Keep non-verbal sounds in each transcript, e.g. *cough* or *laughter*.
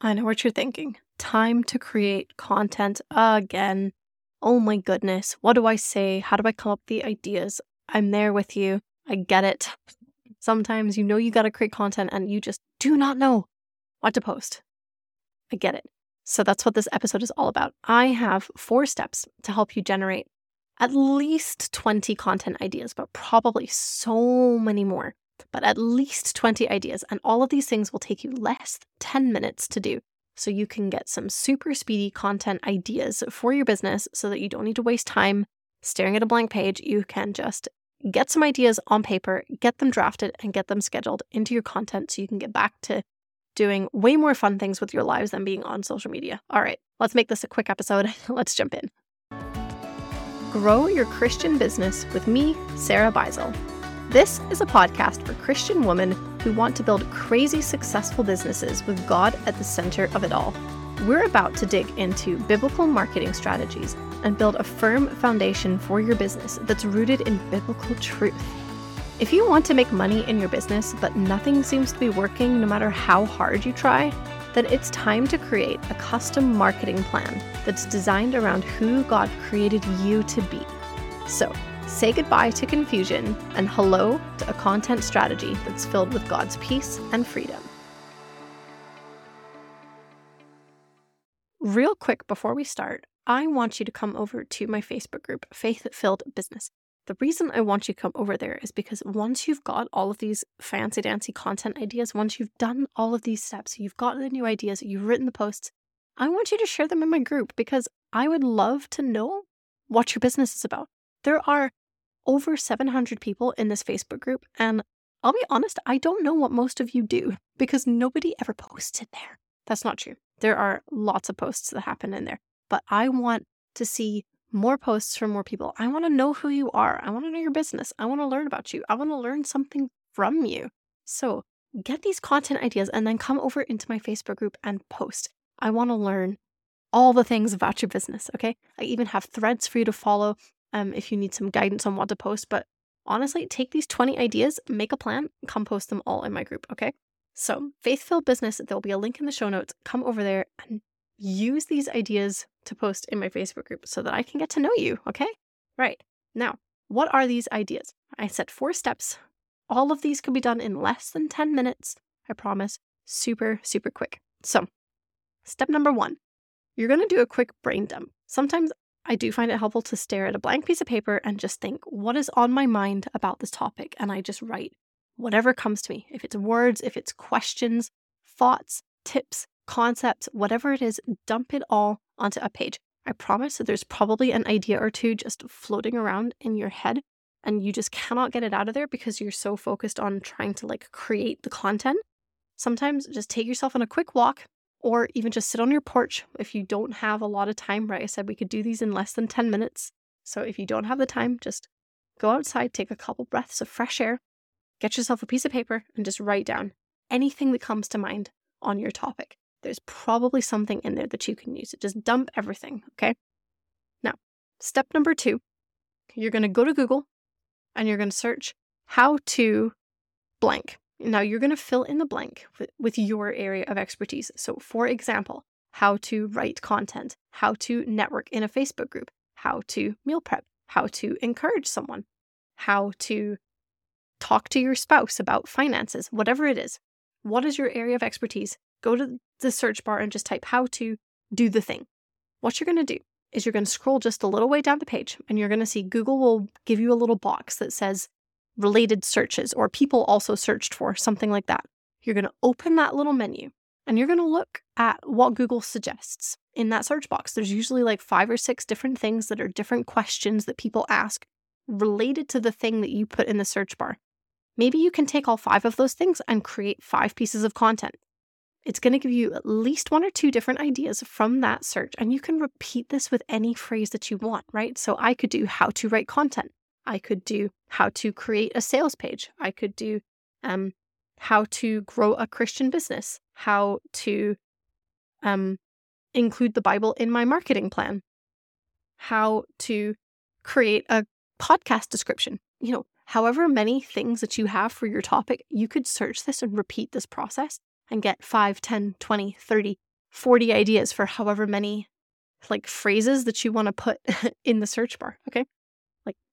I know what you're thinking. Time to create content again. Oh my goodness. What do I say? How do I come up with the ideas? I'm there with you. I get it. Sometimes you know you got to create content and you just do not know what to post. I get it. So that's what this episode is all about. I have four steps to help you generate at least 20 content ideas, but probably so many more. But at least 20 ideas. And all of these things will take you less than 10 minutes to do. So you can get some super speedy content ideas for your business so that you don't need to waste time staring at a blank page. You can just get some ideas on paper, get them drafted, and get them scheduled into your content so you can get back to doing way more fun things with your lives than being on social media. All right, let's make this a quick episode. *laughs* let's jump in. Grow Your Christian Business with me, Sarah Beisel. This is a podcast for Christian women who want to build crazy successful businesses with God at the center of it all. We're about to dig into biblical marketing strategies and build a firm foundation for your business that's rooted in biblical truth. If you want to make money in your business, but nothing seems to be working no matter how hard you try, then it's time to create a custom marketing plan that's designed around who God created you to be. So, say goodbye to confusion and hello to a content strategy that's filled with God's peace and freedom. Real quick before we start, I want you to come over to my Facebook group, Faith Filled Business. The reason I want you to come over there is because once you've got all of these fancy dancy content ideas, once you've done all of these steps, you've got the new ideas, you've written the posts, I want you to share them in my group because I would love to know what your business is about. There are over 700 people in this Facebook group, and I'll be honest, I don't know what most of you do *laughs* because nobody ever posts in there. That's not true. There are lots of posts that happen in there, but I want to see more posts from more people. I want to know who you are. I want to know your business. I want to learn about you. I want to learn something from you. So get these content ideas and then come over into my Facebook group and post. I want to learn all the things about your business. Okay. I even have threads for you to follow um, if you need some guidance on what to post. But honestly, take these 20 ideas, make a plan, come post them all in my group. Okay. So, Faith Filled Business, there'll be a link in the show notes. Come over there and use these ideas to post in my Facebook group so that I can get to know you, okay? Right. Now, what are these ideas? I set four steps. All of these can be done in less than 10 minutes. I promise. Super, super quick. So, step number one, you're going to do a quick brain dump. Sometimes I do find it helpful to stare at a blank piece of paper and just think, what is on my mind about this topic? And I just write whatever comes to me. If it's words, if it's questions, thoughts, tips, concepts, whatever it is, dump it all onto a page. I promise that there's probably an idea or two just floating around in your head and you just cannot get it out of there because you're so focused on trying to like create the content. Sometimes just take yourself on a quick walk or even just sit on your porch if you don't have a lot of time. Right. I said we could do these in less than 10 minutes. So if you don't have the time, just go outside, take a couple breaths of fresh air, get yourself a piece of paper, and just write down anything that comes to mind on your topic there's probably something in there that you can use. Just dump everything, okay? Now, step number two, you're going to go to Google and you're going to search how to blank. Now, you're going to fill in the blank with, with your area of expertise. So, for example, how to write content, how to network in a Facebook group, how to meal prep, how to encourage someone, how to talk to your spouse about finances, whatever it is. What is your area of expertise? Go to the search bar and just type how to do the thing. What you're going to do is you're going to scroll just a little way down the page and you're going to see Google will give you a little box that says related searches or people also searched for, something like that. You're going to open that little menu and you're going to look at what Google suggests in that search box. There's usually like five or six different things that are different questions that people ask related to the thing that you put in the search bar. Maybe you can take all five of those things and create five pieces of content. It's going to give you at least one or two different ideas from that search, and you can repeat this with any phrase that you want, right? So I could do how to write content. I could do how to create a sales page. I could do um, how to grow a Christian business, how to um, include the Bible in my marketing plan, how to create a podcast description. You know, however many things that you have for your topic, you could search this and repeat this process and get 5, 10, 20, 30 40 ideas for however many like phrases that you want to put *laughs* in the search bar. Okay.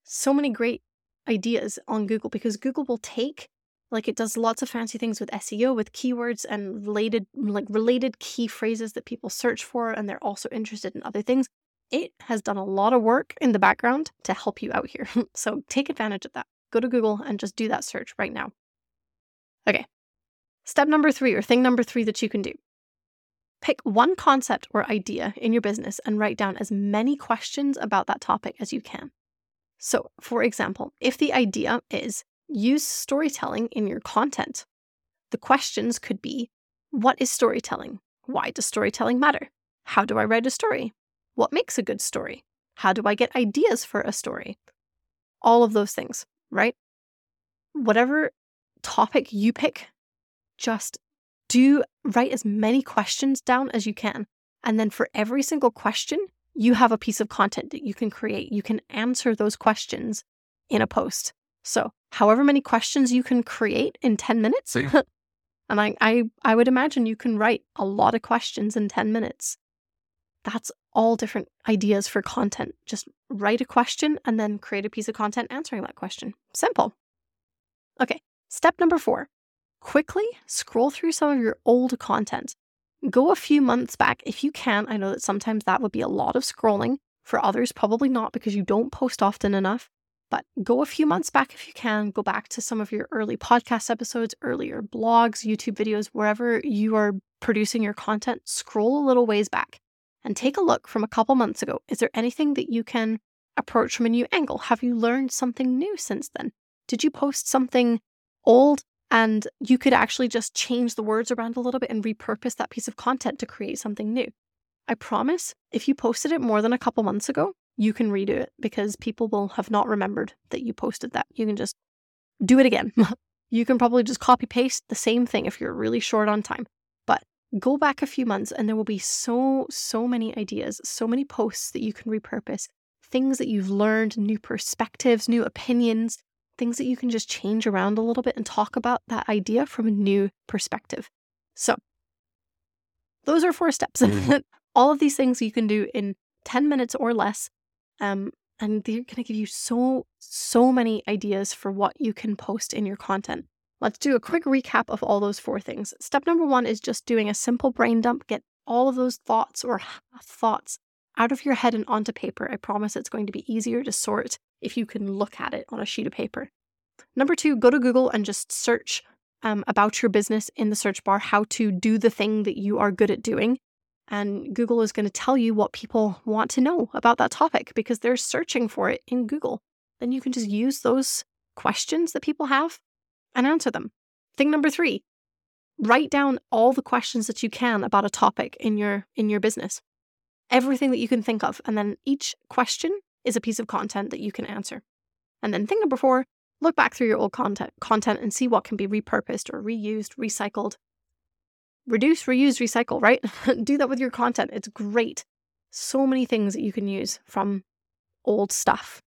So many great ideas on Google because Google will take like it does lots of fancy things with SEO with keywords and related like related key phrases that people search for and they're also interested in other things. It has done a lot of work in the background to help you out here. *laughs* so take advantage of that. Go to Google and just do that search right now. Okay. Step number 3 or thing number 3 that you can do. Pick one concept or idea in your business and write down as many questions about that topic as you can. So, for example, if the idea is use storytelling in your content, the questions could be What is storytelling? Why does storytelling matter? How do I write a story? What makes a good story? How do I get ideas for a story? All of those things, right? Whatever topic you pick, just do write as many questions down as you can. And then for every single question, you have a piece of content that you can create. You can answer those questions in a post. So, however many questions you can create in 10 minutes, *laughs* and I, I, I would imagine you can write a lot of questions in 10 minutes. That's all different ideas for content. Just write a question and then create a piece of content answering that question. Simple. Okay, step number four quickly scroll through some of your old content. Go a few months back if you can. I know that sometimes that would be a lot of scrolling. For others, probably not because you don't post often enough. But go a few months back if you can. Go back to some of your early podcast episodes, earlier blogs, YouTube videos, wherever you are producing your content. Scroll a little ways back and take a look from a couple months ago. Is there anything that you can approach from a new angle? Have you learned something new since then? Did you post something old and you could actually just change the words around a little bit and repurpose that piece of content to create something new. I promise, if you posted it more than a couple months ago, you can redo it because people will have not remembered that you posted that. You can just do it again. *laughs* you can probably just copy paste the same thing if you're really short on time. But go back a few months and there will be so, so many ideas, so many posts that you can repurpose, things that you've learned, new perspectives, new opinions, things that you can just change around a little bit and talk about that idea from a new perspective. So, those are four steps. Mm-hmm. *laughs* All of these things you can do in 10 minutes or less. Um, and they're going to give you so, so many ideas for what you can post in your content. Let's do a quick recap of all those four things. Step number one is just doing a simple brain dump. Get all of those thoughts or thoughts out of your head and onto paper. I promise it's going to be easier to sort if you can look at it on a sheet of paper. Number two, go to Google and just search um, about your business in the search bar how to do the thing that you are good at doing. And Google is going to tell you what people want to know about that topic because they're searching for it in Google. Then you can just use those questions that people have and answer them. Thing number three, write down all the questions that you can about a topic in your in your business. Everything that you can think of. And then each question is a piece of content that you can answer. And then thing number four, look back through your old content, content and see what can be repurposed or reused, recycled. Reduce, reuse, recycle, right? *laughs* Do that with your content. It's great. So many things that you can use from old stuff.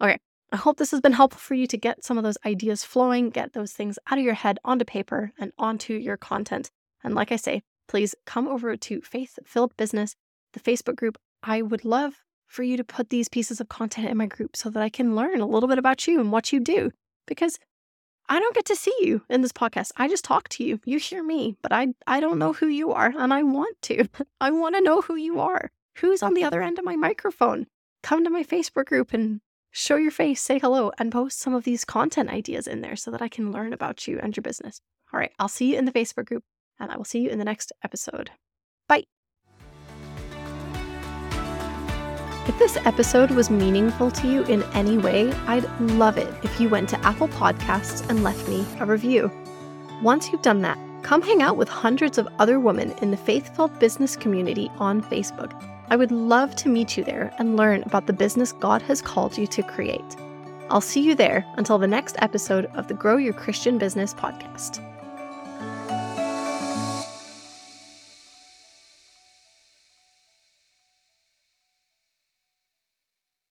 Okay, I hope this has been helpful for you to get some of those ideas flowing, get those things out of your head onto paper and onto your content. And like I say, please come over to Faith Filled Business, the Facebook group. I would love for you to put these pieces of content in my group so that I can learn a little bit about you and what you do. Because I don't get to see you in this podcast. I just talk to you. You hear me, but I I don't know who you are and I want to. *laughs* I want to know who you are. Who's on the other end of my microphone? Come to my Facebook group and show your face, say hello, and post some of these content ideas in there so that I can learn about you and your business. All right, I'll see you in the Facebook group and I will see you in the next episode. If this episode was meaningful to you in any way, I'd love it if you went to Apple Podcasts and left me a review. Once you've done that, come hang out with hundreds of other women in the Faith Filled Business community on Facebook. I would love to meet you there and learn about the business God has called you to create. I'll see you there until the next episode of the Grow Your Christian Business podcast.